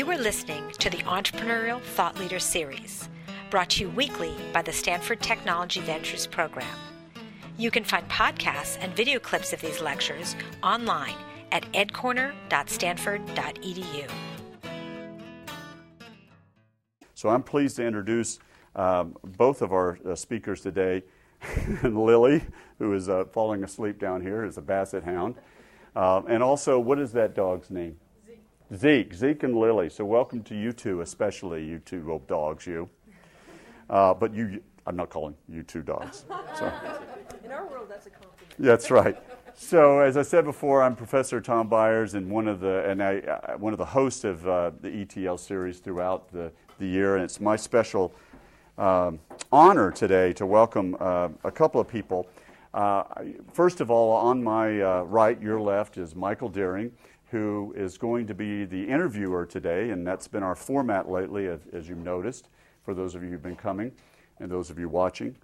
You are listening to the Entrepreneurial Thought Leader Series, brought to you weekly by the Stanford Technology Ventures Program. You can find podcasts and video clips of these lectures online at edcorner.stanford.edu. So I'm pleased to introduce um, both of our uh, speakers today. Lily, who is uh, falling asleep down here, is a basset hound. Uh, and also, what is that dog's name? Zeke. Zeke. And Lily. So welcome to you two, especially you two old dogs, you. Uh, but you, I'm not calling you two dogs. So. In our world, that's a compliment. That's right. So, as I said before, I'm Professor Tom Byers, and one of the and I uh, one of the hosts of uh, the ETL series throughout the, the year, and it's my special um, honor today to welcome uh, a couple of people. Uh, first of all, on my uh, right, your left, is Michael Dearing, who is going to be the interviewer today, and that's been our format lately, as, you've noticed, for those of you who've been coming and those of you watching.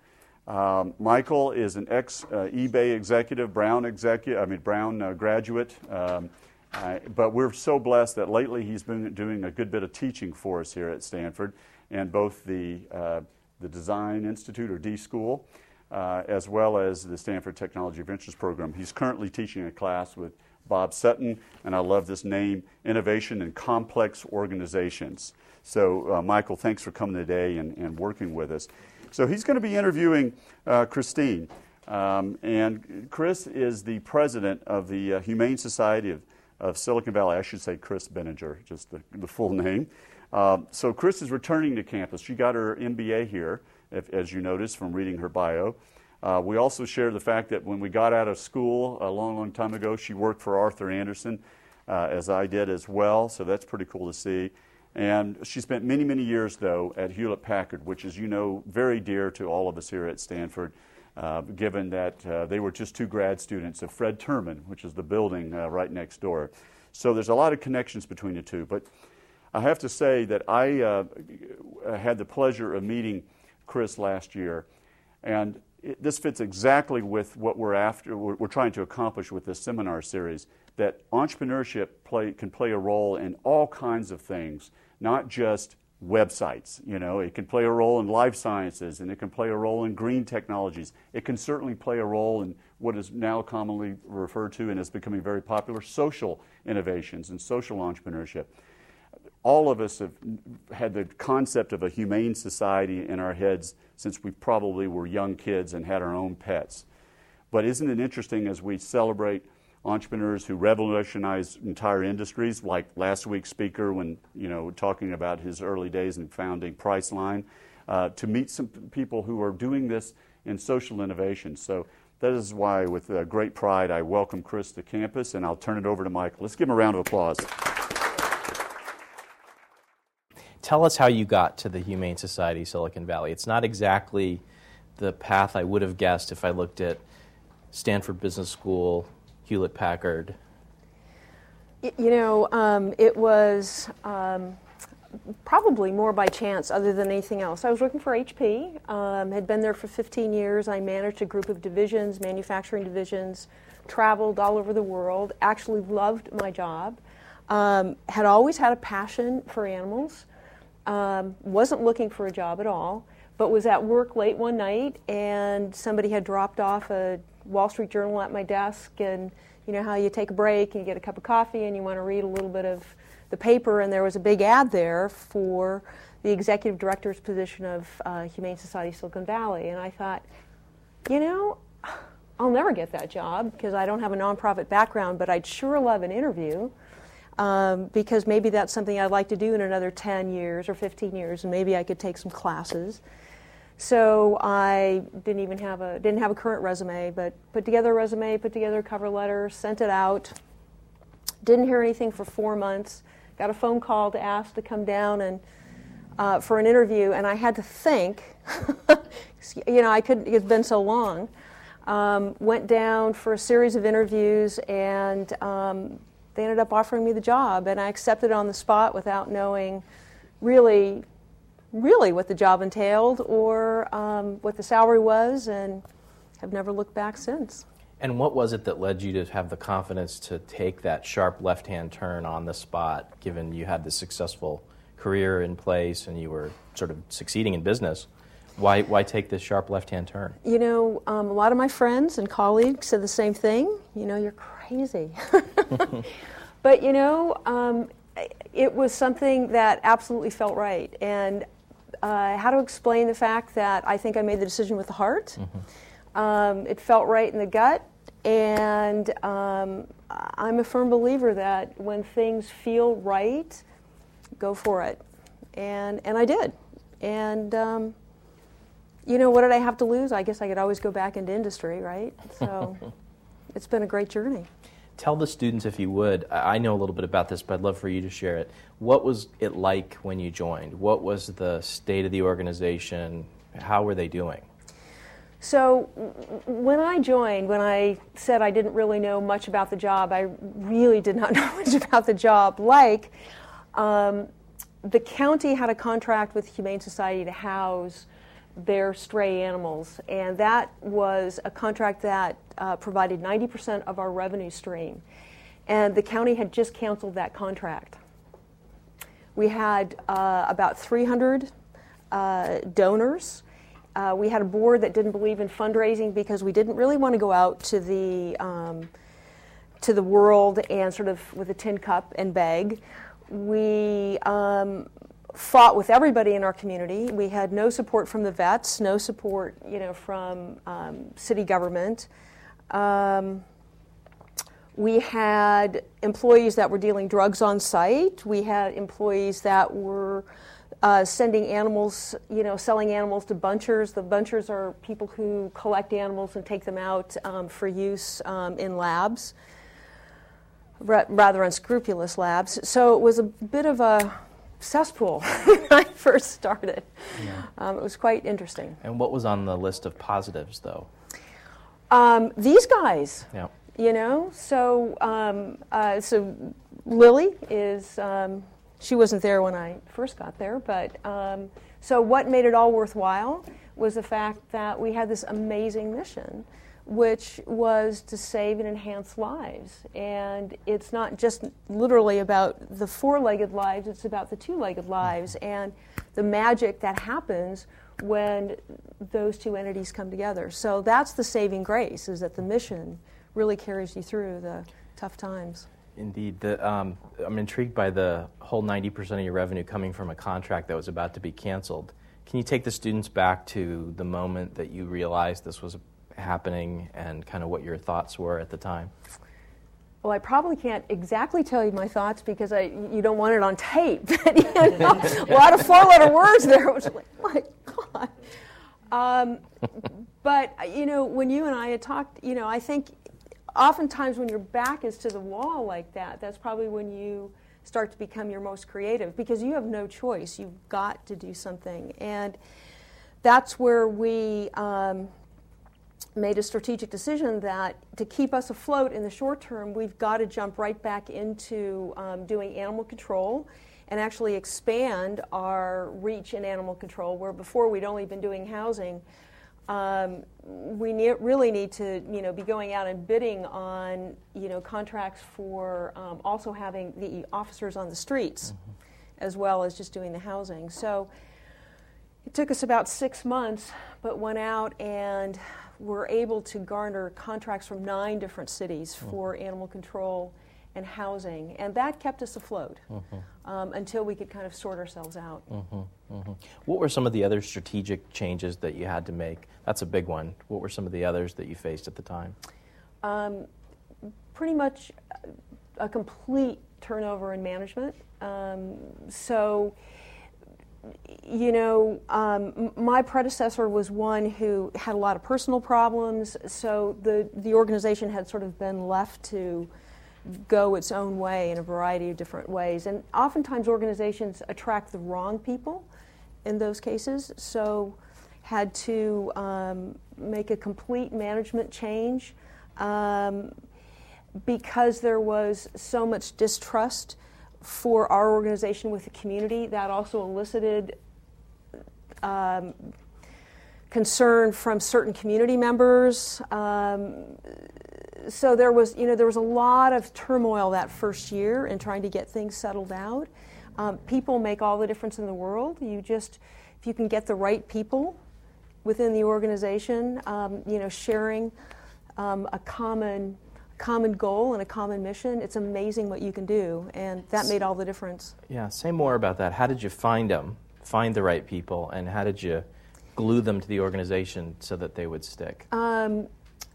Um, Michael is an ex uh, eBay executive, Brown executive, I mean Brown uh, graduate. Um, uh, but we're so blessed that lately he's been doing a good bit of teaching for us here at Stanford, and both the uh, the Design Institute or D School, uh, as well as the Stanford Technology Ventures Program. He's currently teaching a class with Bob Sutton, and I love this name, Innovation in Complex Organizations. So, uh, Michael, thanks for coming today and, and working with us. So he's going to be interviewing uh, Christine. Um, and Chris is the president of the uh, Humane Society of, of, Silicon Valley. I should say Chris Benninger, just the, the full name. Uh, so Chris is returning to campus. She got her MBA here, if, as you noticed from reading her bio. Uh, we also share the fact that when we got out of school a long, long time ago, she worked for Arthur Andersen, uh, as I did as well. So that's pretty cool to see. And she spent many, many years, though, at Hewlett Packard, which is, you know, very dear to all of us here at Stanford, uh, given that uh, they were just two grad students of Fred Terman, which is the building uh, right next door. So there's a lot of connections between the two. But I have to say that I uh, had the pleasure of meeting Chris last year, and it, this fits exactly with what we're after. We're, we're trying to accomplish with this seminar series. That entrepreneurship play, can play a role in all kinds of things not just websites. You know, it can play a role in life sciences and it can play a role in green technologies. It can certainly play a role in what is now commonly referred to and is becoming very popular social innovations and social entrepreneurship. All of us have had the concept of a humane society in our heads since we probably were young kids and had our own pets. But isn't it interesting as we celebrate entrepreneurs who revolutionized entire industries, like last week's speaker when you know talking about his early days in founding Priceline, uh, to meet some people who are doing this in social innovation. So that is why, with uh, great pride, I welcome Chris to campus, and I'll turn it over to Michael. Let's give him a round of applause. Tell us how you got to the Humane Society Silicon Valley. It's not exactly the path I would have guessed if I looked at Stanford Business School, Hewlett Packard? You know, um, it was um, probably more by chance other than anything else. I was working for HP, um, had been there for 15 years. I managed a group of divisions, manufacturing divisions, traveled all over the world, actually loved my job, um, had always had a passion for animals, um, wasn't looking for a job at all, but was at work late one night and somebody had dropped off a Wall Street Journal at my desk, and you know how you take a break and you get a cup of coffee and you want to read a little bit of the paper, and there was a big ad there for the executive director's position of uh, Humane Society Silicon Valley, and I thought, you know, I'll never get that job because I don't have a nonprofit background, but I'd sure love an interview. Um, because maybe that's something I'd like to do in another 10 years or 15 years, and maybe I could take some classes. So I didn't even have a didn't have a current resume, but put together a resume, put together a cover letter, sent it out. Didn't hear anything for four months. Got a phone call to ask to come down and uh, for an interview, and I had to think. you know, I couldn't. It's been so long. Um, went down for a series of interviews, and um, they ended up offering me the job, and I accepted on the spot without knowing really really what the job entailed or um, what the salary was, and have never looked back since. And what was it that led you to have the confidence to take that sharp left hand turn on the spot, given you had this successful career in place and you were sort of succeeding in business? Why, why take this sharp left hand turn? You know, um, a lot of my friends and colleagues said the same thing. You know, you're crazy. but, you know, um, it was something that absolutely felt right. And uh, how to explain the fact that I think I made the decision with the heart. Mm-hmm. Um, it felt right in the gut. And um, I'm a firm believer that when things feel right, go for it. And, and I did. And, um, you know, what did I have to lose? I guess I could always go back into industry, right? So it's been a great journey. Tell the students, if you would, I know a little bit about this, but I'd love for you to share it. What was it like when you joined? What was the state of the organization? How were they doing? So, when I joined, when I said I didn't really know much about the job, I really did not know much about the job. Like, um, the county had a contract with Humane Society to house their stray animals, and that was a contract that uh, provided 90% of our revenue stream. And the county had just canceled that contract. We had uh, about 300 uh, donors. Uh, we had a board that didn't believe in fundraising because we didn't really want to go out to the um, to the world and sort of with a tin cup and beg. We um, fought with everybody in our community. We had no support from the vets, no support, you know, from um, city government. Um, we had employees that were dealing drugs on site. We had employees that were uh, sending animals, you know, selling animals to bunchers. The bunchers are people who collect animals and take them out um, for use um, in labs, rather unscrupulous labs. So it was a bit of a cesspool when I first started. Yeah. Um, it was quite interesting. And what was on the list of positives, though? Um, these guys. Yeah. You know, so um, uh, so Lily is. Um, she wasn't there when I first got there, but um, so what made it all worthwhile was the fact that we had this amazing mission which was to save and enhance lives. And it's not just literally about the four legged lives, it's about the two legged lives and the magic that happens when those two entities come together. So that's the saving grace, is that the mission really carries you through the tough times. Indeed. The, um, I'm intrigued by the whole 90% of your revenue coming from a contract that was about to be canceled. Can you take the students back to the moment that you realized this was a happening and kind of what your thoughts were at the time? Well, I probably can't exactly tell you my thoughts because I, you don't want it on tape. you know, a lot of four-letter words there. Like, my God. Um, but you know, when you and I had talked, you know, I think oftentimes when your back is to the wall like that, that's probably when you start to become your most creative because you have no choice. You've got to do something, and that's where we. Um, made a strategic decision that to keep us afloat in the short term, we've got to jump right back into um, doing animal control and actually expand our reach in animal control, where before we'd only been doing housing. Um, we ne- really need to, you know, be going out and bidding on, you know, contracts for um, also having the officers on the streets, mm-hmm. as well as just doing the housing. So it took us about six months, but went out and were able to garner contracts from nine different cities mm-hmm. for animal control and housing, and that kept us afloat mm-hmm. um, until we could kind of sort ourselves out. Mm-hmm. mm-hmm. What were some of the other strategic changes that you had to make? That's a big one. What were some of the others that you faced at the time? Um, pretty much a complete turnover in management. Um, so you know, um, my predecessor was one who had a lot of personal problems, so the, the organization had sort of been left to go its own way in a variety of different ways. And oftentimes, organizations attract the wrong people in those cases, so had to um, make a complete management change um, because there was so much distrust for our organization with the community. That also elicited um, concern from certain community members. Um, so there was, you know, there was a lot of turmoil that first year in trying to get things settled out. Um, people make all the difference in the world. You just, if you can get the right people within the organization, um, you know, sharing um, a common common goal and a common mission, it's amazing what you can do, and that made all the difference. Yeah, say more about that. How did you find them, find the right people, and how did you glue them to the organization so that they would stick? Um,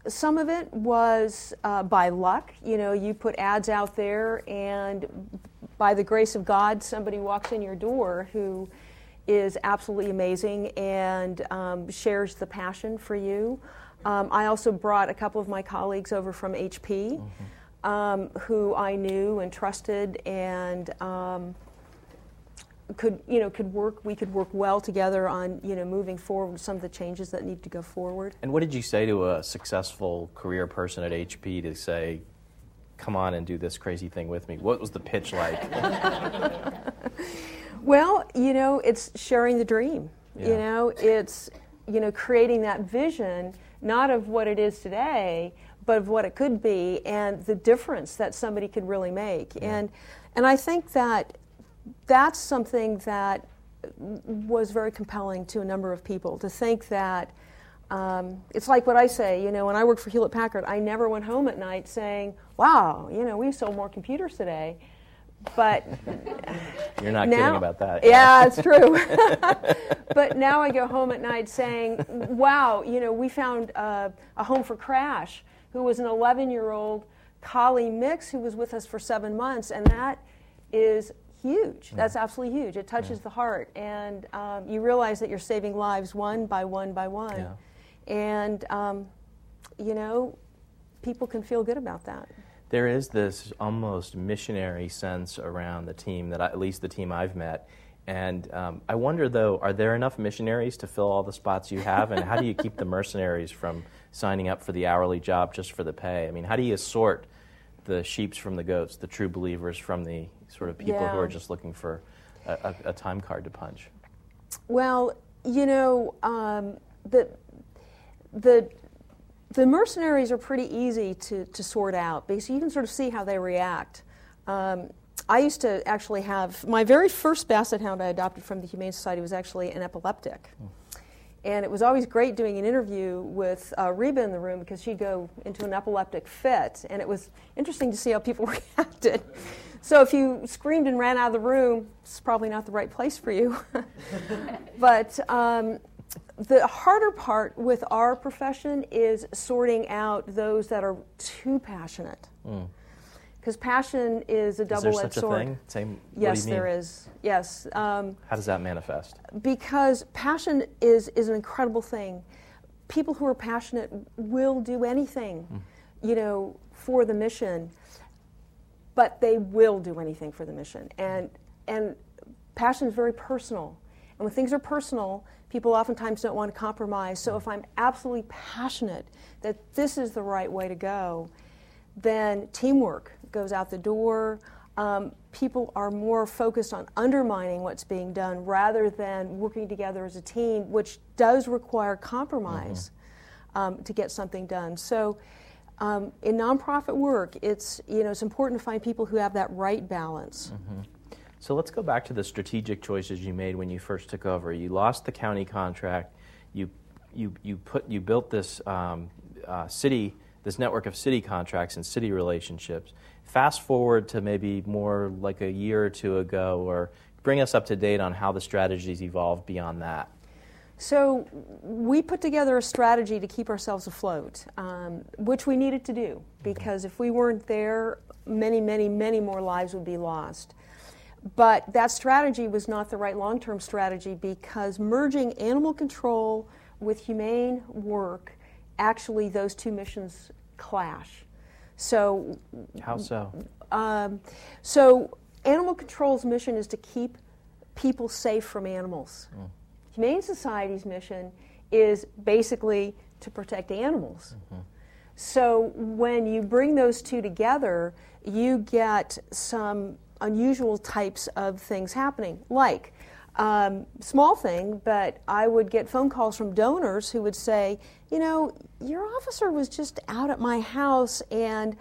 some of it was uh, by luck. You know, you put ads out there, and by the grace of God, somebody walks in your door who is absolutely amazing and um, shares the passion for you. Um, I also brought a couple of my colleagues over from HP mm-hmm. um, who I knew and trusted and um, could you know could work we could work well together on you know moving forward some of the changes that need to go forward. And what did you say to a successful career person at HP to say, "Come on and do this crazy thing with me"? What was the pitch like? well, you know, it's sharing the dream. Yeah. You know, it's you know creating that vision not of what it is today, but of what it could be and the difference that somebody could really make. Yeah. And and I think that that's something that was very compelling to a number of people to think that um, it's like what I say, you know, when I worked for Hewlett Packard, I never went home at night saying, wow, you know, we sold more computers today. But you're not now, kidding about that. Yeah, it's true. but now I go home at night saying, wow, you know, we found uh, a home for Crash, who was an 11 year old collie mix who was with us for seven months, and that is huge. Yeah. That's absolutely huge. It touches yeah. the heart, and um, you realize that you're saving lives one by one by one, yeah. and um, you know, people can feel good about that. There is this almost missionary sense around the team that I, at least the team I've met. And um, I wonder, though, are there enough missionaries to fill all the spots you have? And how do you keep the mercenaries from signing up for the hourly job just for the pay? I mean, how do you sort the sheeps from the goats, the true believers from the sort of people yeah. who are just looking for a, a, a, time card to punch? Well, you know, um, the the the mercenaries are pretty easy to, to sort out because you can sort of see how they react. Um, I used to actually have my very first basset hound I adopted from the Humane Society was actually an epileptic. Mm. And it was always great doing an interview with uh, Reba in the room because she'd go into an epileptic fit, and it was interesting to see how people reacted. So if you screamed and ran out of the room, it's probably not the right place for you. but um, the harder part with our profession is sorting out those that are too passionate. Because mm. passion is a double-edged sword. Same, yes, there is. Yes. Um, How does that manifest? Because passion is is an incredible thing. People who are passionate will do anything, mm. you know, for the mission. But they will do anything for the mission, and and passion is very personal. And when things are personal, people oftentimes don't want to compromise. So if I'm absolutely passionate that this is the right way to go, then teamwork goes out the door. Um, people are more focused on undermining what's being done rather than working together as a team, which does require compromise mm-hmm. um, to get something done. So, um, in nonprofit work, it's you know it's important to find people who have that right balance. Mm-hmm. So let's go back to the strategic choices you made when you first took over. You lost the county contract. You you you put you built this um, uh, city this network of city contracts and city relationships. Fast forward to maybe more like a year or two ago, or bring us up to date on how the strategies evolved beyond that. So we put together a strategy to keep ourselves afloat, um, which we needed to do because if we weren't there, many, many, many more lives would be lost. But that strategy was not the right long term strategy because merging animal control with humane work, actually, those two missions clash. So, how so? Um, so, animal control's mission is to keep people safe from animals. Mm. Humane Society's mission is basically to protect animals. Mm-hmm. So, when you bring those two together, you get some unusual types of things happening, like Um, small thing, but I would get phone calls from donors who would say, you know, your officer was just out at my house and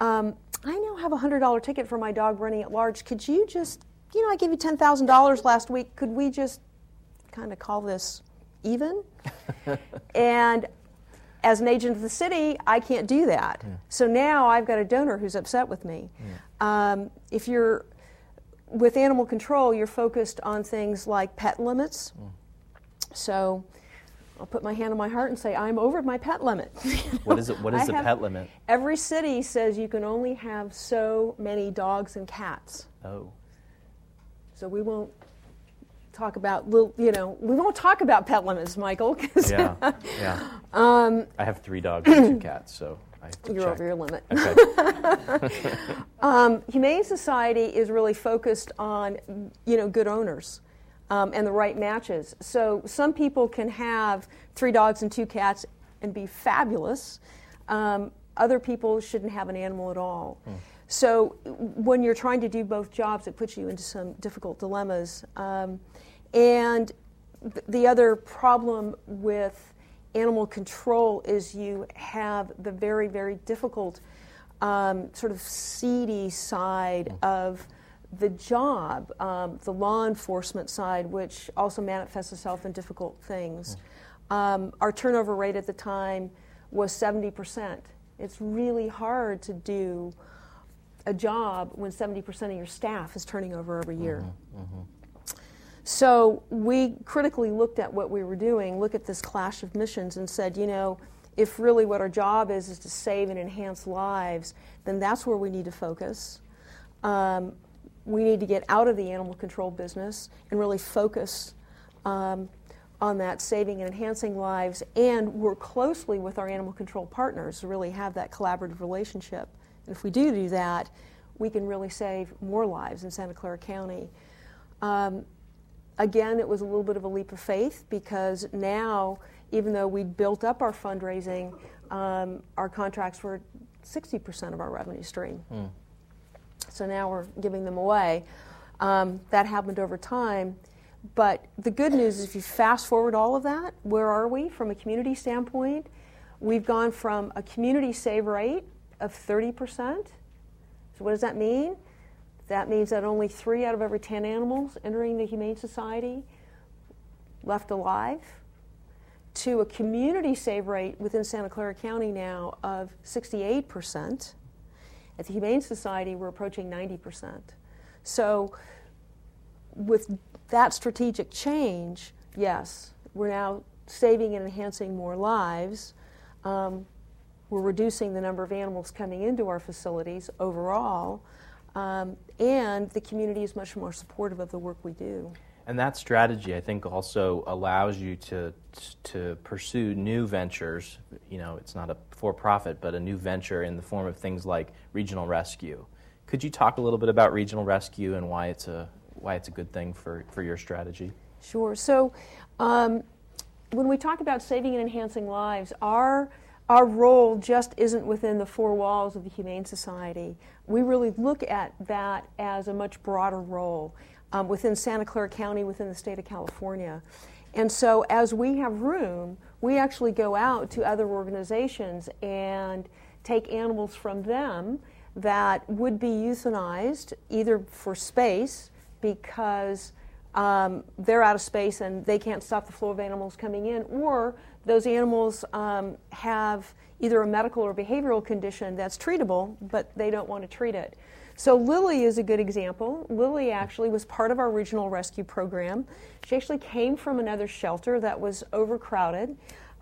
um, I now have a $100 ticket for my dog running at large. Could you just, you know, I gave you $10,000 last week. Could we just kind of call this even? and as an agent of the city, I can't do that. Yeah. So now I've got a donor who's upset with me. Yeah. Um, if you're with animal control, you're focused on things like pet limits. Mm. So I'll put my hand on my heart and say, I'm over my pet limit. what is it? What is I the pet limit? Every city says you can only have so many dogs and cats. Oh. So we won't talk about little, you know, we won't talk about pet limits, Michael. yeah, yeah. Um, I have three dogs and two cats, so you're check. over your limit. Okay. um, Humane Society is really focused on, you know, good owners. Um, and the right matches. So some people can have three dogs and two cats and be fabulous. Um, other people shouldn't have an animal at all. Mm. So when you're trying to do both jobs, it puts you into some difficult dilemmas. Um, and th- the other problem with animal control is you have the very, very difficult um, sort of seedy side mm. of the job, um, the law enforcement side, which also manifests itself in difficult things. Mm. Um, our turnover rate at the time was 70%. It's really hard to do a job when 70% of your staff is turning over every year. Mm-hmm, mm-hmm. So we critically looked at what we were doing, look at this clash of missions, and said, you know, if really what our job is is to save and enhance lives, then that's where we need to focus. Um, we need to get out of the animal control business and really focus um, on that saving and enhancing lives and work closely with our animal control partners to really have that collaborative relationship. And if we do do that, we can really save more lives in Santa Clara County. Um, again, it was a little bit of a leap of faith because now, even though we'd built up our fundraising, um, our contracts were 60% of our revenue stream. Mm. So now we're giving them away. Um, that happened over time. But the good news is if you fast forward all of that, where are we from a community standpoint? We've gone from a community save rate of 30%. So what does that mean? That means that only three out of every 10 animals entering the Humane Society left alive, to a community save rate within Santa Clara County now of 68%. At the Humane Society, we're approaching 90%. So, with that strategic change, yes, we're now saving and enhancing more lives. Um, we're reducing the number of animals coming into our facilities overall. Um, and the community is much more supportive of the work we do. And that strategy, I think, also allows you to to pursue new ventures. You know, it's not a for-profit, but a new venture in the form of things like regional rescue. Could you talk a little bit about regional rescue and why it's a why it's a good thing for, for your strategy? Sure. So, um, when we talk about saving and enhancing lives, our our role just isn't within the four walls of the Humane Society. We really look at that as a much broader role um, within Santa Clara County, within the state of California. And so, as we have room, we actually go out to other organizations and take animals from them that would be euthanized either for space because um, they're out of space and they can't stop the flow of animals coming in, or those animals um, have either a medical or behavioral condition that's treatable, but they don't want to treat it. So Lily is a good example. Lily actually was part of our regional rescue program. She actually came from another shelter that was overcrowded.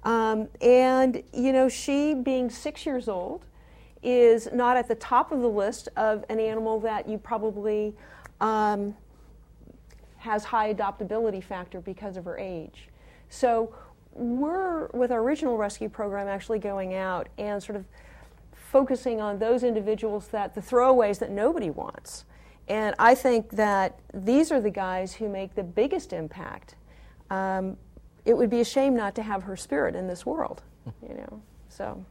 Um, and, you know, she, being six years old, is not at the top of the list of an animal that you probably um, has high adoptability factor because of her age. So we're, with our original rescue program, actually going out and sort of focusing on those individuals that the throwaways that nobody wants. And I think that these are the guys who make the biggest impact. Um, it would be a shame not to have her spirit in this world, you know. So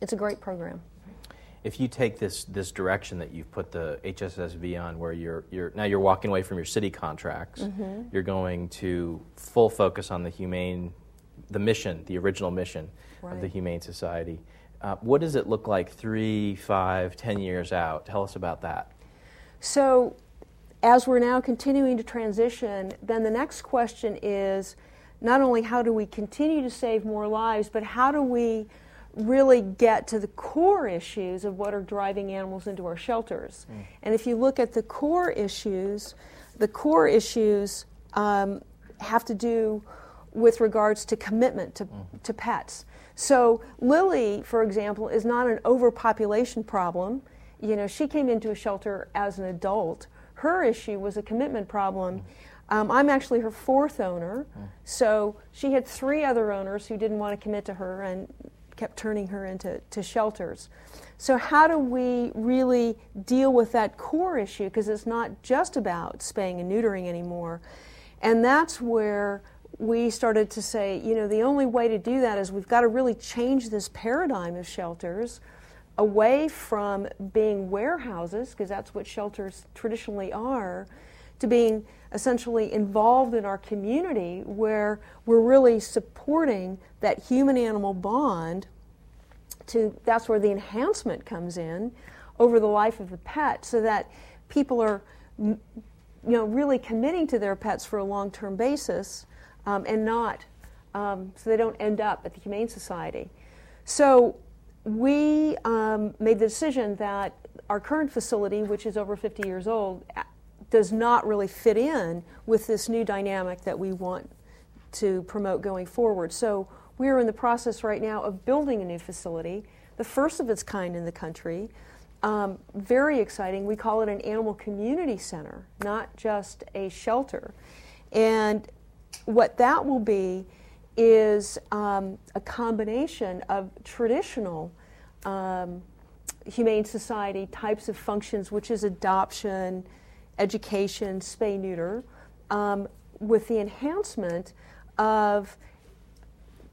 it's a great program. If you take this this direction that you've put the HSSV on, where you're you're now you're walking away from your city contracts, mm-hmm. you're going to full focus on the humane, the mission, the original mission right. of the Humane Society. Uh, what does it look like three, five, ten years out? Tell us about that. So, as we're now continuing to transition, then the next question is not only how do we continue to save more lives, but how do we really get to the core issues of what are driving animals into our shelters. Mm. And if you look at the core issues, the core issues um, have to do with regards to commitment to, mm. to pets. So, Lily, for example, is not an overpopulation problem. You know, she came into a shelter as an adult. Her issue was a commitment problem. Mm. Um, I'm actually her fourth owner, mm. so she had three other owners who didn't want to commit to her, and kept turning her into to shelters. So, how do we really deal with that core issue? Because it's not just about spaying and neutering anymore. And that's where we started to say, you know, the only way to do that is we've got to really change this paradigm of shelters away from being warehouses, because that's what shelters traditionally are, to being essentially involved in our community where we're really supporting that human animal bond to that's where the enhancement comes in over the life of the pet so that people are you know really committing to their pets for a long-term basis um, and not um, so they don't end up at the humane society. So we um, made the decision that our current facility which is over 50 years old does not really fit in with this new dynamic that we want to promote going forward so we are in the process right now of building a new facility, the first of its kind in the country. Um, very exciting. We call it an animal community center, not just a shelter. And what that will be is um, a combination of traditional um, humane society types of functions, which is adoption, education, spay neuter, um, with the enhancement of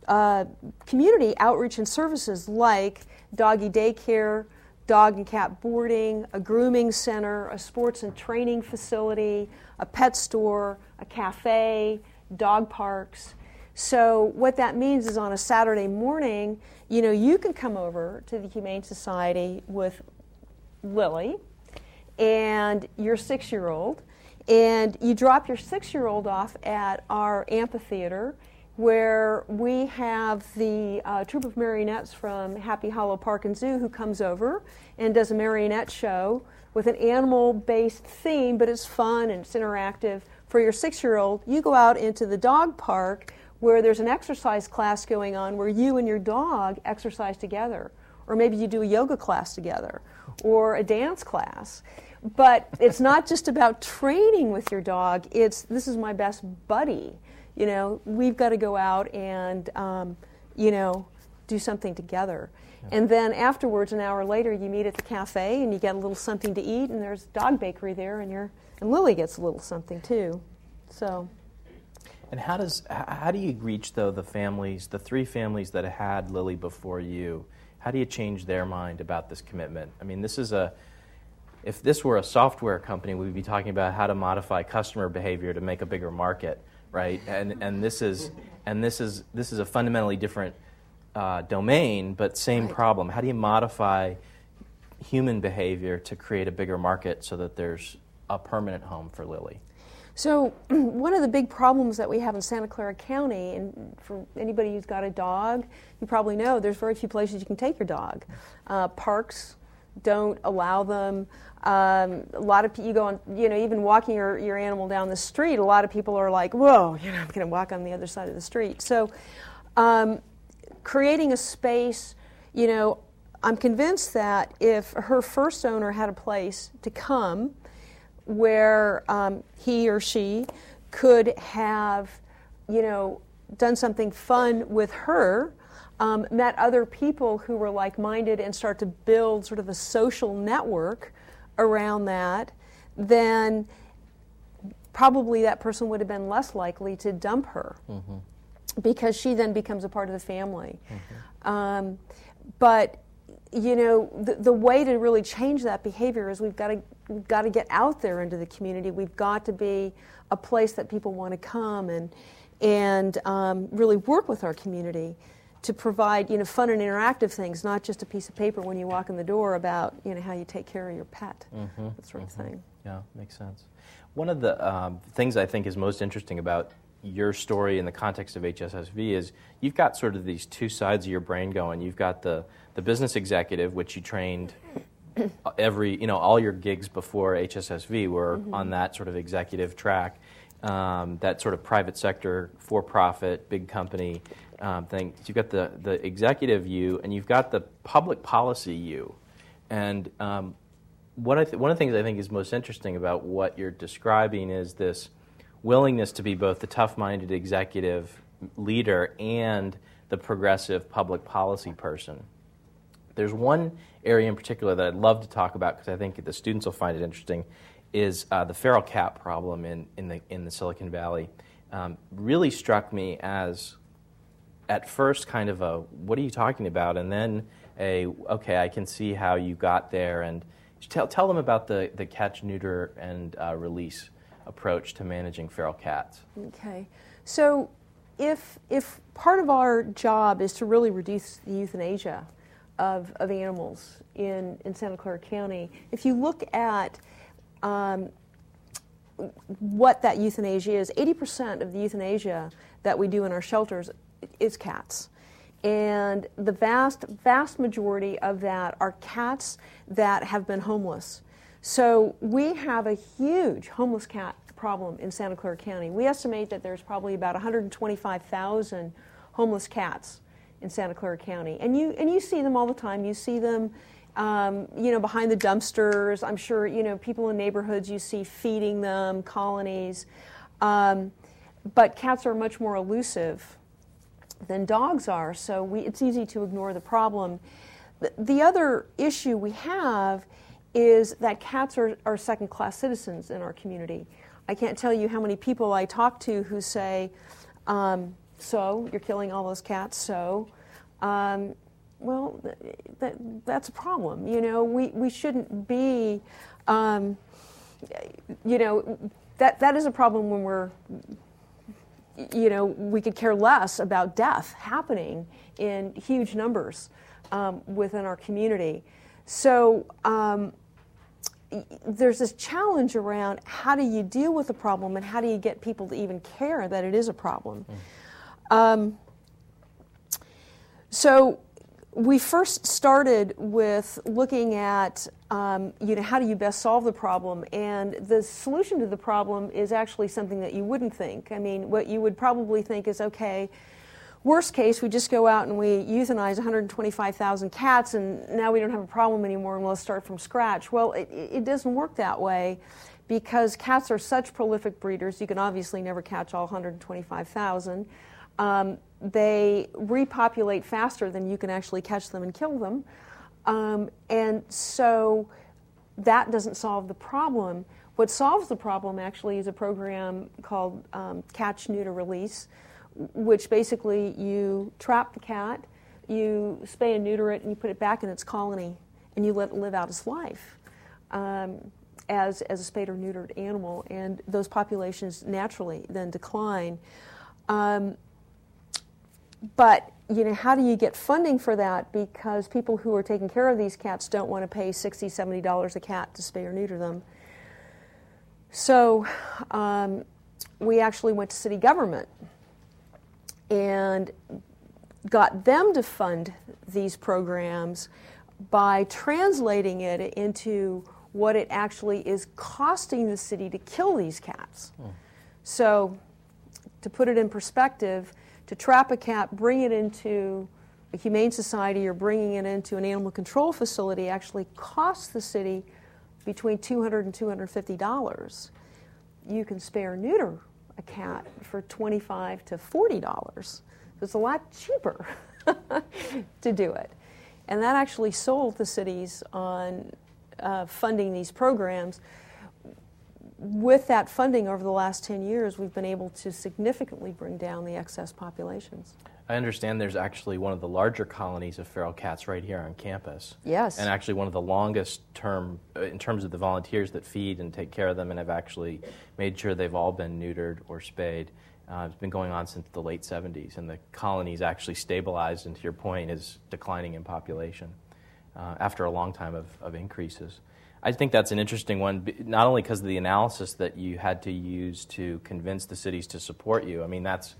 uh, community outreach and services like doggy daycare, dog and cat boarding, a grooming center, a sports and training facility, a pet store, a cafe, dog parks. So what that means is on a Saturday morning, you know, you can come over to the Humane Society with Lily and your six-year-old, and you drop your six-year-old off at our amphitheater where we have the uh, troupe of marionettes from Happy Hollow Park and Zoo who comes over and does a marionette show with an animal based theme, but it's fun and it's interactive. For your six year old, you go out into the dog park where there's an exercise class going on where you and your dog exercise together. Or maybe you do a yoga class together or a dance class. But it's not just about training with your dog, it's this is my best buddy you know, we've got to go out and, um, you know, do something together. Yeah. And then afterwards, an hour later, you meet at the cafe and you get a little something to eat, and there's dog bakery there, and you and Lily gets a little something too. So. And how does how do you reach though the families, the three families that had Lily before you? How do you change their mind about this commitment? I mean, this is a if this were a software company, we'd be talking about how to modify customer behavior to make a bigger market right? And and this is and this is this is a fundamentally different uh, domain, but same right. problem. How do you modify human behavior to create a bigger market so that there's a permanent home for Lily? So, one of the big problems that we have in Santa Clara County, and for anybody who's got a dog, you probably know there's very few places you can take your dog. Uh, parks don't allow them. Um, a lot of you go on, you know, even walking your, your animal down the street, a lot of people are like, whoa, you know, I'm going to walk on the other side of the street. So, um, creating a space, you know, I'm convinced that if her first owner had a place to come where um, he or she could have, you know, done something fun with her, um, met other people who were like minded, and start to build sort of a social network around that, then probably that person would have been less likely to dump her mm-hmm. because she then becomes a part of the family. Mm-hmm. Um, but you know, the, the way to really change that behavior is we've got to we've got to get out there into the community. We've got to be a place that people want to come and and um, really work with our community to provide you know fun and interactive things, not just a piece of paper when you walk in the door about you know how you take care of your pet, mm-hmm, that sort mm-hmm. of thing. Yeah, makes sense. One of the um, things I think is most interesting about your story in the context of HSSV is you've got sort of these two sides of your brain going. You've got the the business executive, which you trained every you know all your gigs before HSSV were mm-hmm. on that sort of executive track, um, that sort of private sector, for profit, big company um, thing. So you've got the, the executive you, and you've got the public policy you. And um, th- one of the things I think is most interesting about what you're describing is this willingness to be both the tough minded executive leader and the progressive public policy person. There's one area in particular that I'd love to talk about because I think the students will find it interesting is uh, the feral cat problem in, in, the, in the Silicon Valley. Um, really struck me as at first kind of a what are you talking about? And then a okay i can see how you got there. And tell, tell them about the, the catch neuter and uh, release approach to managing feral cats. Okay. So if if part of our job is to really reduce the euthanasia of, of animals in, in santa clara county if you look at um, what that euthanasia is 80% of the euthanasia that we do in our shelters is cats. And the vast, vast majority of that are cats that have been homeless. So we have a huge homeless cat problem in Santa Clara County. We estimate that there's probably about 125,000 homeless cats in Santa Clara County. And you, and you see them all the time. You see them, um, you know, behind the dumpsters. I'm sure, you know, people in neighborhoods you see feeding them, colonies. Um, but cats are much more elusive than dogs are, so we, it's easy to ignore the problem. The, the other issue we have is that cats are, are second class citizens in our community. I can't tell you how many people I talk to who say, um, So, you're killing all those cats, so. Um, well, that, that's a problem. You know, we, we shouldn't be, um, you know, that, that is a problem when we're you know, we could care less about death happening in huge numbers um, within our community. So um, there's this challenge around how do you deal with the problem and how do you get people to even care that it is a problem. Mm. Um, so we first started with looking at um, you know how do you best solve the problem? And the solution to the problem is actually something that you wouldn't think. I mean what you would probably think is okay worst case we just go out and we euthanize 125000 cats and now we don't have a problem anymore and we'll start from scratch. Well it, it doesn't work that way because cats are such prolific breeders. You can obviously never catch all 125000 um, they repopulate faster than you can actually catch them and kill them. Um, and so that doesn't solve the problem. What solves the problem actually is a program called um, Catch, Neuter, Release, which basically you trap the cat, you spay and neuter it, and you put it back in its colony, and you let it live out its life. Um, as, as a spayed or neutered animal, and those populations naturally then decline. Um, but you know, how do you get funding for that? Because people who are taking care of these cats don't want to pay $60, $70 a cat to spay or neuter them. So um, we actually went to city government and got them to fund these programs by translating it into what it actually is costing the city to kill these cats. Hmm. So, to put it in perspective, to trap a cat, bring it into a humane society or bringing it into an animal control facility actually costs the city between 200 and 250 dollars. You can spare neuter a cat for 25 to 40 dollars. So It's a lot cheaper to do it, and that actually sold the cities on uh, funding these programs. With that funding over the last 10 years, we've been able to significantly bring down the excess populations. I understand there's actually one of the larger colonies of feral cats right here on campus. Yes. And actually one of the longest term, uh, in terms of the volunteers that feed and take care of them and have actually made sure they've all been neutered or spayed. Uh, it's been going on since the late 70s, and the colony's actually stabilized, and to your point, is declining in population uh, after a long time of, of increases. I think that's an interesting one, not only because of the analysis that you had to use to convince the cities to support you. I mean, that's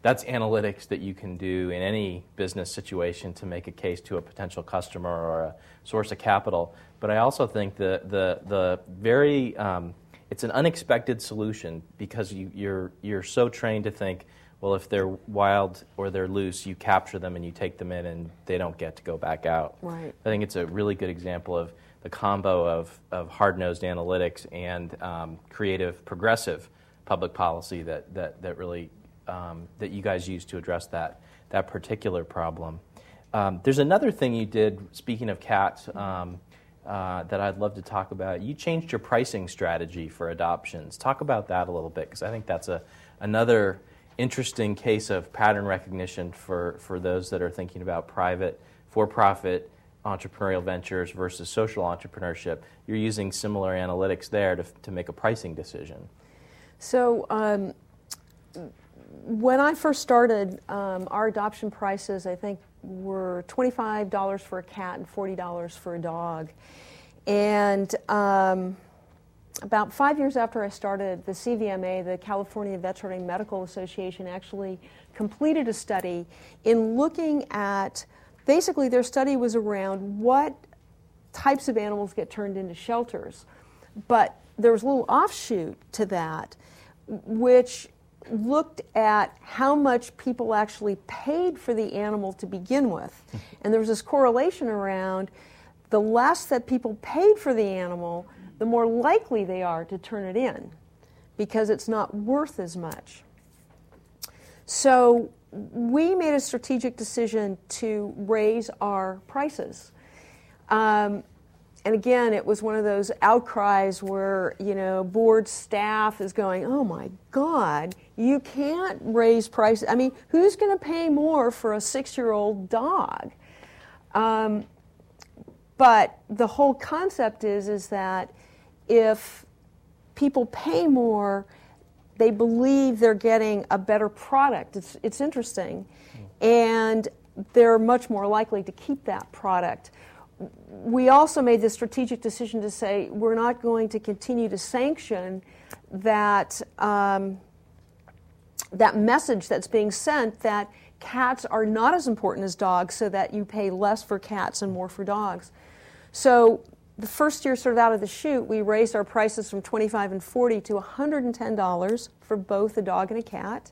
that's analytics that you can do in any business situation to make a case to a potential customer or a source of capital. But I also think the the the very um, it's an unexpected solution because you, you're you're so trained to think, well, if they're wild or they're loose, you capture them and you take them in, and they don't get to go back out. Right. I think it's a really good example of the combo of, of hard-nosed analytics and um, creative, progressive public policy that, that, that really um, that you guys use to address that, that particular problem. Um, there's another thing you did, speaking of cats, um, uh, that I'd love to talk about. You changed your pricing strategy for adoptions. Talk about that a little bit, because I think that's a, another interesting case of pattern recognition for, for those that are thinking about private, for profit entrepreneurial ventures versus social entrepreneurship. You're using similar analytics there to, to make a pricing decision. So, um, when I first started, um, our adoption prices, I think, were $25 for a cat and $40 for a dog. And um, about five years after I started, the CVMA, the California Veterinary Medical Association, actually completed a study in looking at basically their study was around what types of animals get turned into shelters. But there was a little offshoot to that, which looked at how much people actually paid for the animal to begin with. and there was this correlation around the less that people paid for the animal, the more likely they are to turn it in because it's not worth as much. So we made a strategic decision to raise our prices. Um, and again, it was one of those outcries where, you know, board staff is going, oh my God, you can't raise prices. I mean, who's going to pay more for a six year old dog? Um, but the whole concept is, is that if people pay more, they believe they're getting a better product. It's, it's interesting. And they're much more likely to keep that product we also made the strategic decision to say we're not going to continue to sanction that um, that message that's being sent that cats are not as important as dogs, so that you pay less for cats and more for dogs. So the first year, sort of out of the chute, we raised our prices from 25 and 40 to 110 dollars for both a dog and a cat.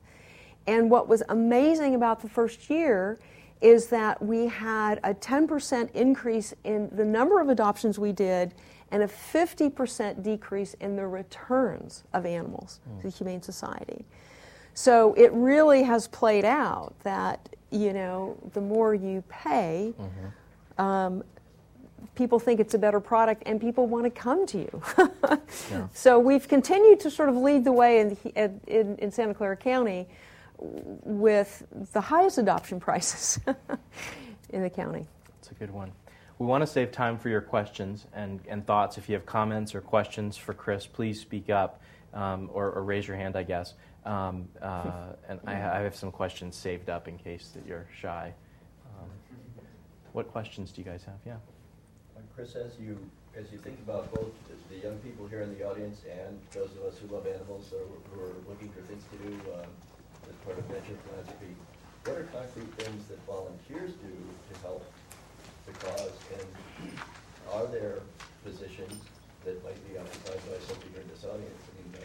And what was amazing about the first year is that we had a 10% increase in the number of adoptions we did and a 50% decrease in the returns of animals mm. to the Humane Society. So it really has played out that, you know, the more you pay, mm-hmm. um, people think it's a better product and people want to come to you. yeah. So we've continued to sort of lead the way in, in, in Santa Clara County with the highest adoption prices in the county. That's a good one. We want to save time for your questions and, and thoughts. If you have comments or questions for Chris, please speak up um, or, or, raise your hand, I guess. Um, uh, and I, I, have some questions saved up in case that you're shy. Um, what questions do you guys have? Yeah. Chris, as you as you think about both the young people here in the audience and those of us who love animals or who are looking for things to do, um, as part of venture philanthropy, what are concrete things that volunteers do to help the cause? And are there positions that might be occupied by somebody here in this audience? I mean, to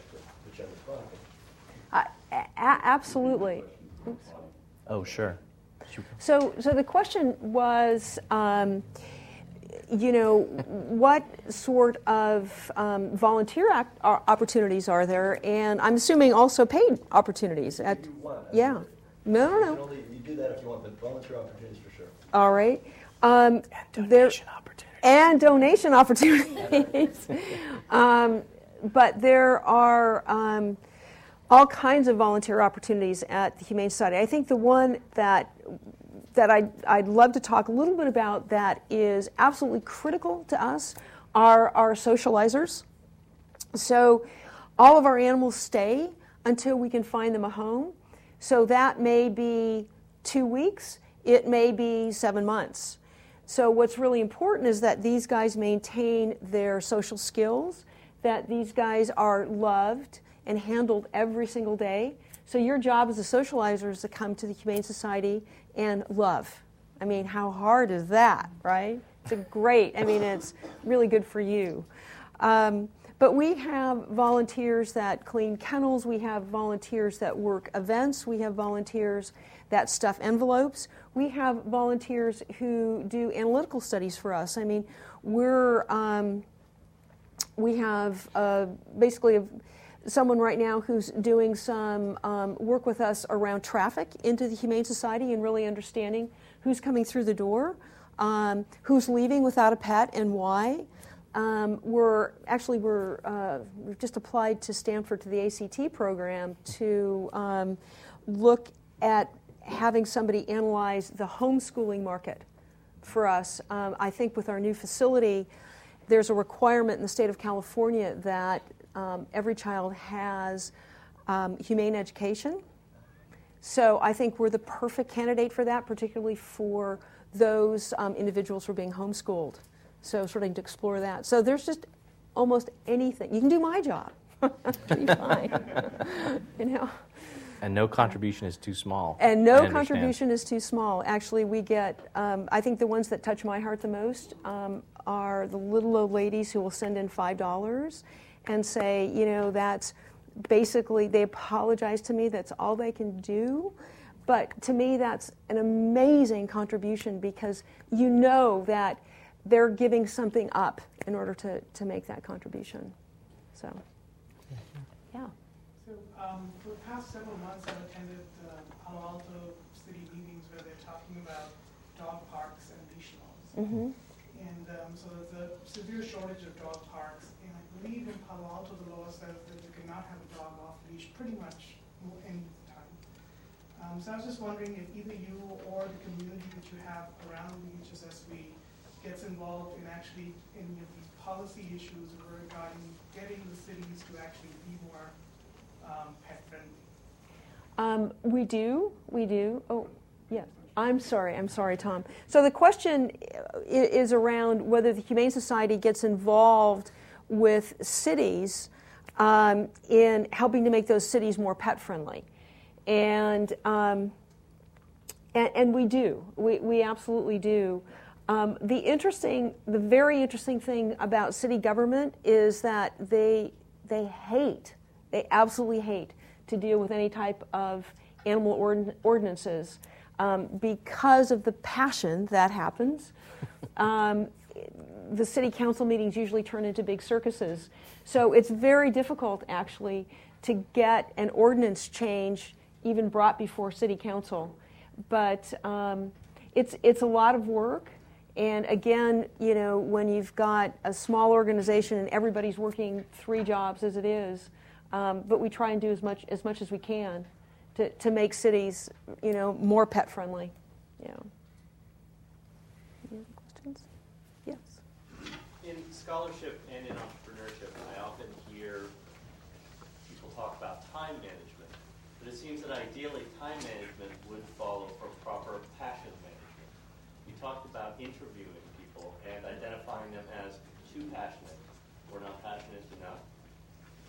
put you on the spot. Uh, a- absolutely. Oh, sure. So, so the question was, um, you know, what sort of um, volunteer act, uh, opportunities are there? And I'm assuming also paid opportunities. At, yeah. No, no, no. You, you do that if you want, but volunteer opportunities for sure. All right. Um, and donation opportunities. And donation opportunities. um, but there are um, all kinds of volunteer opportunities at the Humane Society. I think the one that that I'd, I'd love to talk a little bit about that is absolutely critical to us are our socializers. So all of our animals stay until we can find them a home. So that may be two weeks, it may be seven months. So, what's really important is that these guys maintain their social skills, that these guys are loved and handled every single day. So, your job as a socializer is to come to the Humane Society and love. I mean, how hard is that, right? It's a great, I mean, it's really good for you. Um, but we have volunteers that clean kennels, we have volunteers that work events, we have volunteers that stuff envelopes. We have volunteers who do analytical studies for us. I mean, we're, um, we have uh, basically a, someone right now who's doing some um, work with us around traffic into the Humane Society and really understanding who's coming through the door, um, who's leaving without a pet and why. Um, we're actually we're uh, we've just applied to Stanford to the ACT program to um, look at having somebody analyze the homeschooling market for us. Um, I think with our new facility, there's a requirement in the state of California that um, every child has um, humane education. So I think we're the perfect candidate for that, particularly for those um, individuals who are being homeschooled. So starting to explore that. So there's just almost anything. You can do my job. fine. you know. And no contribution is too small. And no contribution is too small. Actually, we get, um, I think the ones that touch my heart the most um, are the little old ladies who will send in $5 and say, you know, that's basically, they apologize to me, that's all they can do. But to me, that's an amazing contribution because you know that they're giving something up in order to, to make that contribution. So, yeah. So, um, for the past several months, I've attended uh, Palo Alto city meetings where they're talking about dog parks and leash laws. Mm-hmm. And um, so there's a severe shortage of dog parks. Believe in Palo Alto, the law says that you cannot have a dog off leash pretty much any time. Um, so I was just wondering if either you or the community that you have around the HSSV gets involved in actually any of these policy issues regarding getting the cities to actually be more um, pet friendly? Um, we do. We do. Oh, yes. I'm sorry. I'm sorry, Tom. So the question is around whether the Humane Society gets involved with cities um, in helping to make those cities more pet friendly, and, um, and and, we do. We we absolutely do. Um, the interesting, the very interesting thing about city government is that they they hate, they absolutely hate to deal with any type of animal ord- ordinances um, because of the passion that happens. The city council meetings usually turn into big circuses, so it's very difficult actually to get an ordinance change even brought before city council. But um, it's it's a lot of work. And again, you know, when you've got a small organization and everybody's working three jobs as it is, um, but we try and do as much as much as we can to, to make cities, you know, more pet friendly. Yeah. Any other questions? Yes. In scholarship and in entrepreneurship, I often hear people talk about time management, but it seems that ideally time management would follow from proper passion management. You talked about interviewing people and identifying them as too passionate or not passionate enough.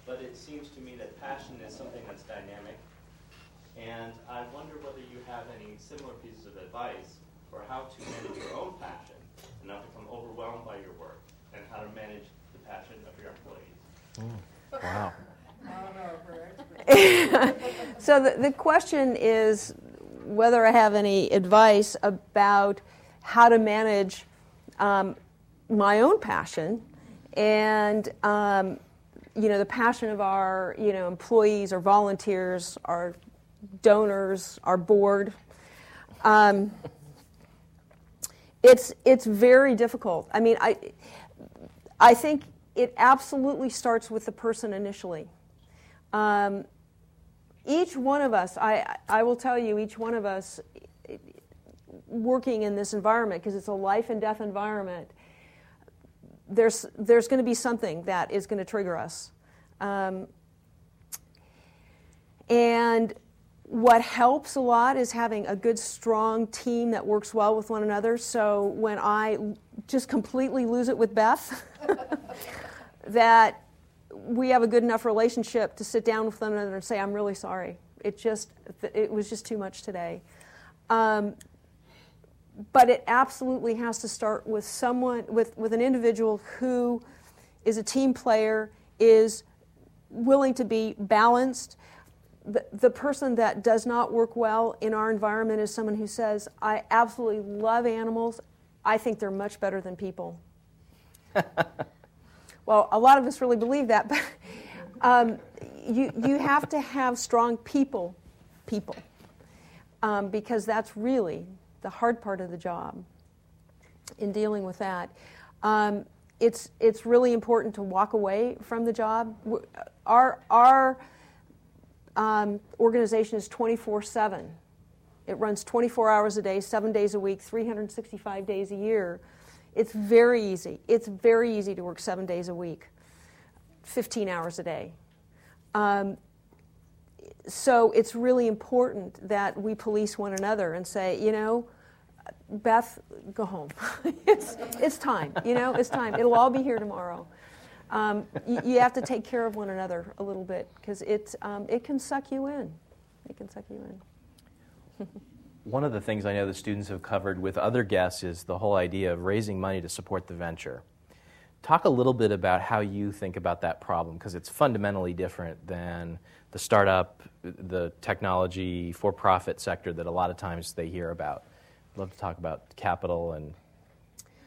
But it seems to me that passion is something that's dynamic. And I wonder whether you have any similar pieces of advice for how to manage your own passion and not become overwhelmed by your work, and how to manage the passion of your employees. Mm. Wow. so the, the question is whether I have any advice about how to manage um, my own passion and um, you know the passion of our you know employees or volunteers our donors our board um, it's it's very difficult i mean i i think it absolutely starts with the person initially. Um, each one of us, I, I will tell you, each one of us working in this environment, because it's a life and death environment, there's, there's going to be something that is going to trigger us. Um, and what helps a lot is having a good, strong team that works well with one another. So when I just completely lose it with Beth, that we have a good enough relationship to sit down with one another and say, I'm really sorry. It just, it was just too much today. Um, but it absolutely has to start with someone, with, with an individual who is a team player, is willing to be balanced, the, the person that does not work well in our environment is someone who says, I absolutely love animals. I think they're much better than people. well, a lot of us really believe that, but um, you, you have to have strong people, people, um, because that's really the hard part of the job in dealing with that. Um, it's, it's really important to walk away from the job. Our, our um, organization is 24 7. It runs 24 hours a day, seven days a week, 365 days a year. It's very easy. It's very easy to work seven days a week, 15 hours a day. Um, so it's really important that we police one another and say, you know, Beth, go home. it's, it's time, you know, it's time. It'll all be here tomorrow um, you, you, have to take care of one another a little bit because it, um, it can suck you in. It can suck you in. one of the things I know the students have covered with other guests is the whole idea of raising money to support the venture. Talk a little bit about how you think about that problem because it's fundamentally different than the startup, the technology, for profit sector that a lot of times they hear about. I'd love to talk about capital and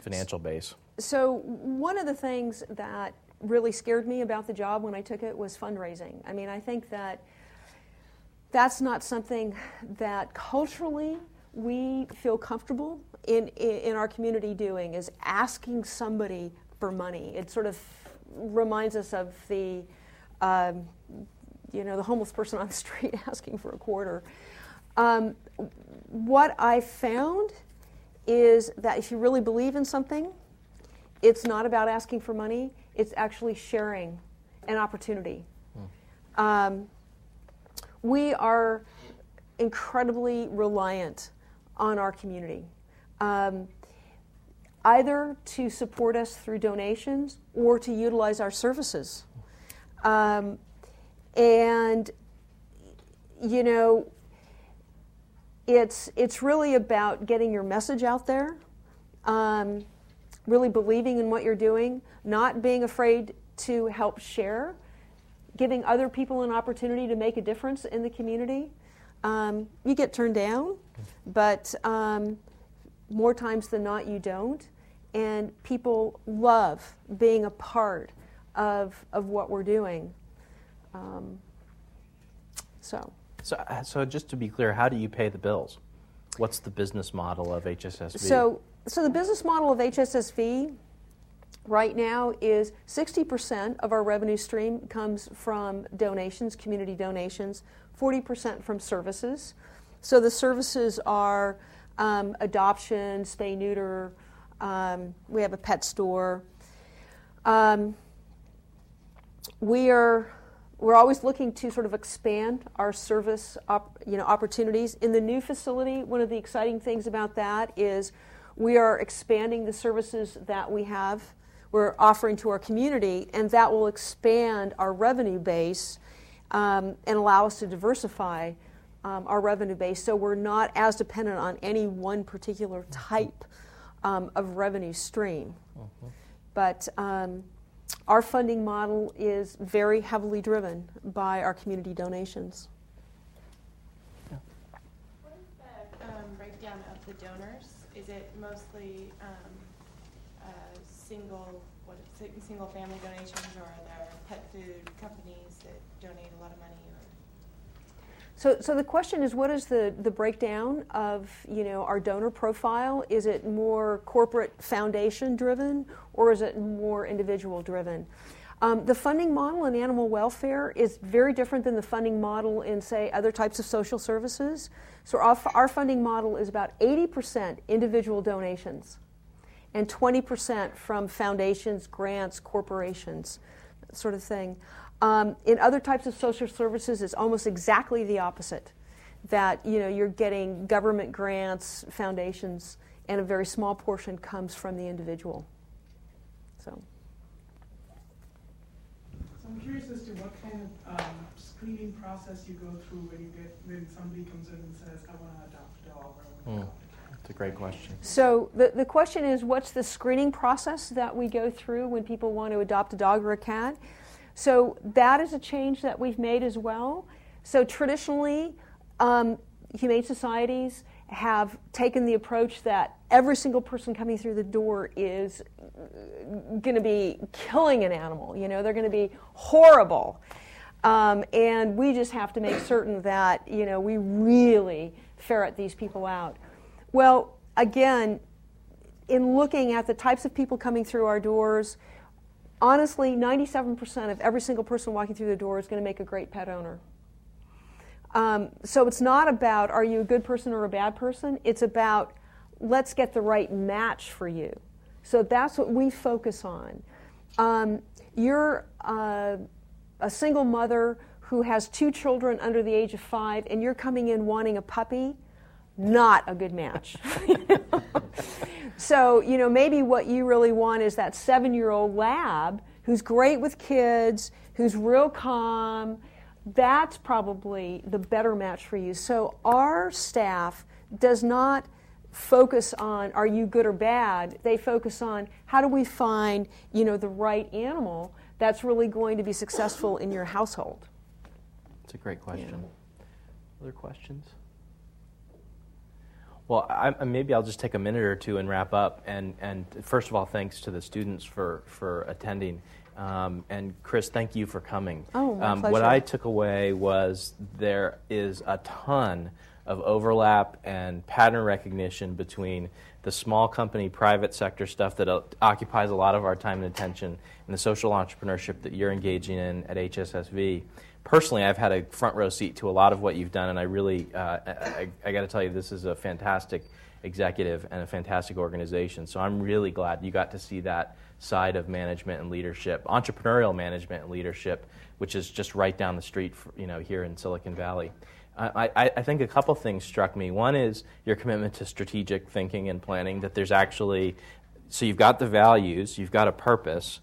financial base. So, one of the things that really scared me about the job when I took it was fundraising. I mean, I think that that's not something that culturally we feel comfortable in, in, our community doing is asking somebody for money. It sort of reminds us of the, um, you know, the homeless person on the street asking for a quarter. Um, what I found is that if you really believe in something, it's not about asking for money it's actually sharing an opportunity. Hmm. Um, we are incredibly reliant on our community, um, either to support us through donations or to utilize our services. Um, and, you know, it's, it's really about getting your message out there. Um, really believing in what you're doing, not being afraid to help share, giving other people an opportunity to make a difference in the community. Um, you get turned down, but um, more times than not, you don't. And people love being a part of, of what we're doing. Um, so. so. So, just to be clear, how do you pay the bills? What's the business model of HSSV? So, so the business model of HSSV right now is 60% of our revenue stream comes from donations, community donations, 40% from services. So the services are um, adoption, spay neuter, um, we have a pet store. Um, we are we're always looking to sort of expand our service op, you know opportunities in the new facility. One of the exciting things about that is we are expanding the services that we have, we're offering to our community, and that will expand our revenue base um, and allow us to diversify um, our revenue base so we're not as dependent on any one particular type um, of revenue stream. Uh-huh. But um, our funding model is very heavily driven by our community donations. What is the um, breakdown of the donors? is it mostly um, uh, single what single family donations, or are there pet food companies that donate a lot of money? So, so the question is, what is the, the breakdown of you know our donor profile? Is it more corporate foundation driven, or is it more individual driven? Um, the funding model in animal welfare is very different than the funding model in, say, other types of social services. So our, our funding model is about 80% individual donations and 20% from foundations, grants, corporations, that sort of thing. Um, in other types of social services, it's almost exactly the opposite. That you know you're getting government grants, foundations, and a very small portion comes from the individual. So. So I'm curious as to what kind of um, screening process you go through when you get when somebody comes in and says, "I want to adopt a dog." Or I want to Mm. That's a great question. So the, the question is what's the screening process that we go through when people want to adopt a dog or a cat? So that is a change that we've made as well. So traditionally, um, humane societies have taken the approach that every single person coming through the door is going to be killing an animal. You know, they're going to be horrible. Um, and we just have to make certain that, you know, we really ferret these people out. Well, again, in looking at the types of people coming through our doors, honestly, 97% of every single person walking through the door is going to make a great pet owner. Um, so it's not about are you a good person or a bad person? It's about let's get the right match for you. So that's what we focus on. Um, you're uh, a single mother who has two children under the age of five, and you're coming in wanting a puppy not a good match. so, you know, maybe what you really want is that seven year old lab who's great with kids, who's real calm. That's probably the better match for you. So, our staff does not focus on are you good or bad they focus on how do we find you know the right animal that's really going to be successful in your household That's a great question. Other questions? Well, I, maybe I'll just take a minute or two and wrap up. And, and first of all, thanks to the students for, for attending. Um, and Chris, thank you for coming. Oh, my um, What. I took away was there is a ton of overlap and pattern recognition between the small company, private sector stuff that occupies a lot of our time and attention and the social entrepreneurship that you're engaging in at HSSV. Personally, I've had a front row seat to a lot of what you've done, and I really, uh, I, I, got to tell you, this is a fantastic executive and a fantastic organization. So I'm really glad you got to see that side of management and leadership, entrepreneurial management and leadership, which is just right down the street, for, you know, here in Silicon Valley. I, I, I think a couple things struck me. One is your commitment to strategic thinking and planning. That there's actually, so you've got the values, you've got a purpose.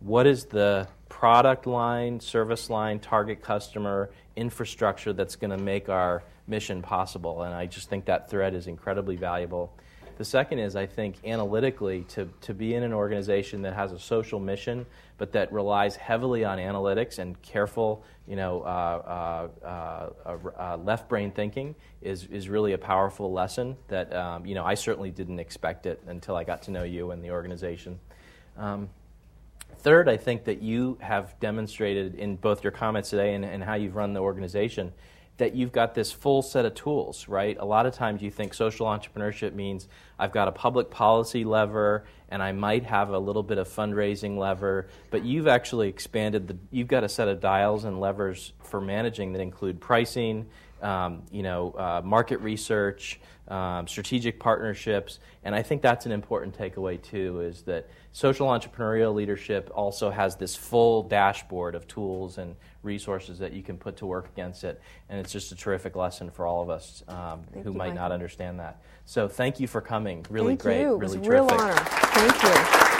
What is the product line, service line, target customer, infrastructure that's going to make our mission possible? And I just think that thread is incredibly valuable. The second is, I think, analytically, to, to be in an organization that has a social mission, but that relies heavily on analytics and careful, you know, uh, uh, uh, uh, left brain thinking is, is really a powerful lesson that, um, you know, I certainly didn't expect it until I got to know you and the organization. Um, Third, I think that you have demonstrated in both your comments today and, and how you've run the organization that you've got this full set of tools, right? A lot of times you think social entrepreneurship means I've got a public policy lever and I might have a little bit of fundraising lever, but you've actually expanded the, you've got a set of dials and levers for managing that include pricing, um, you know, uh, market research, um, strategic partnerships, and I think that's an important takeaway too. Is that social entrepreneurial leadership also has this full dashboard of tools and resources that you can put to work against it, and it's just a terrific lesson for all of us um, who you, might Michael. not understand that. So thank you for coming. Really Thank great. you. Really it was a real terrific. honor. Thank you.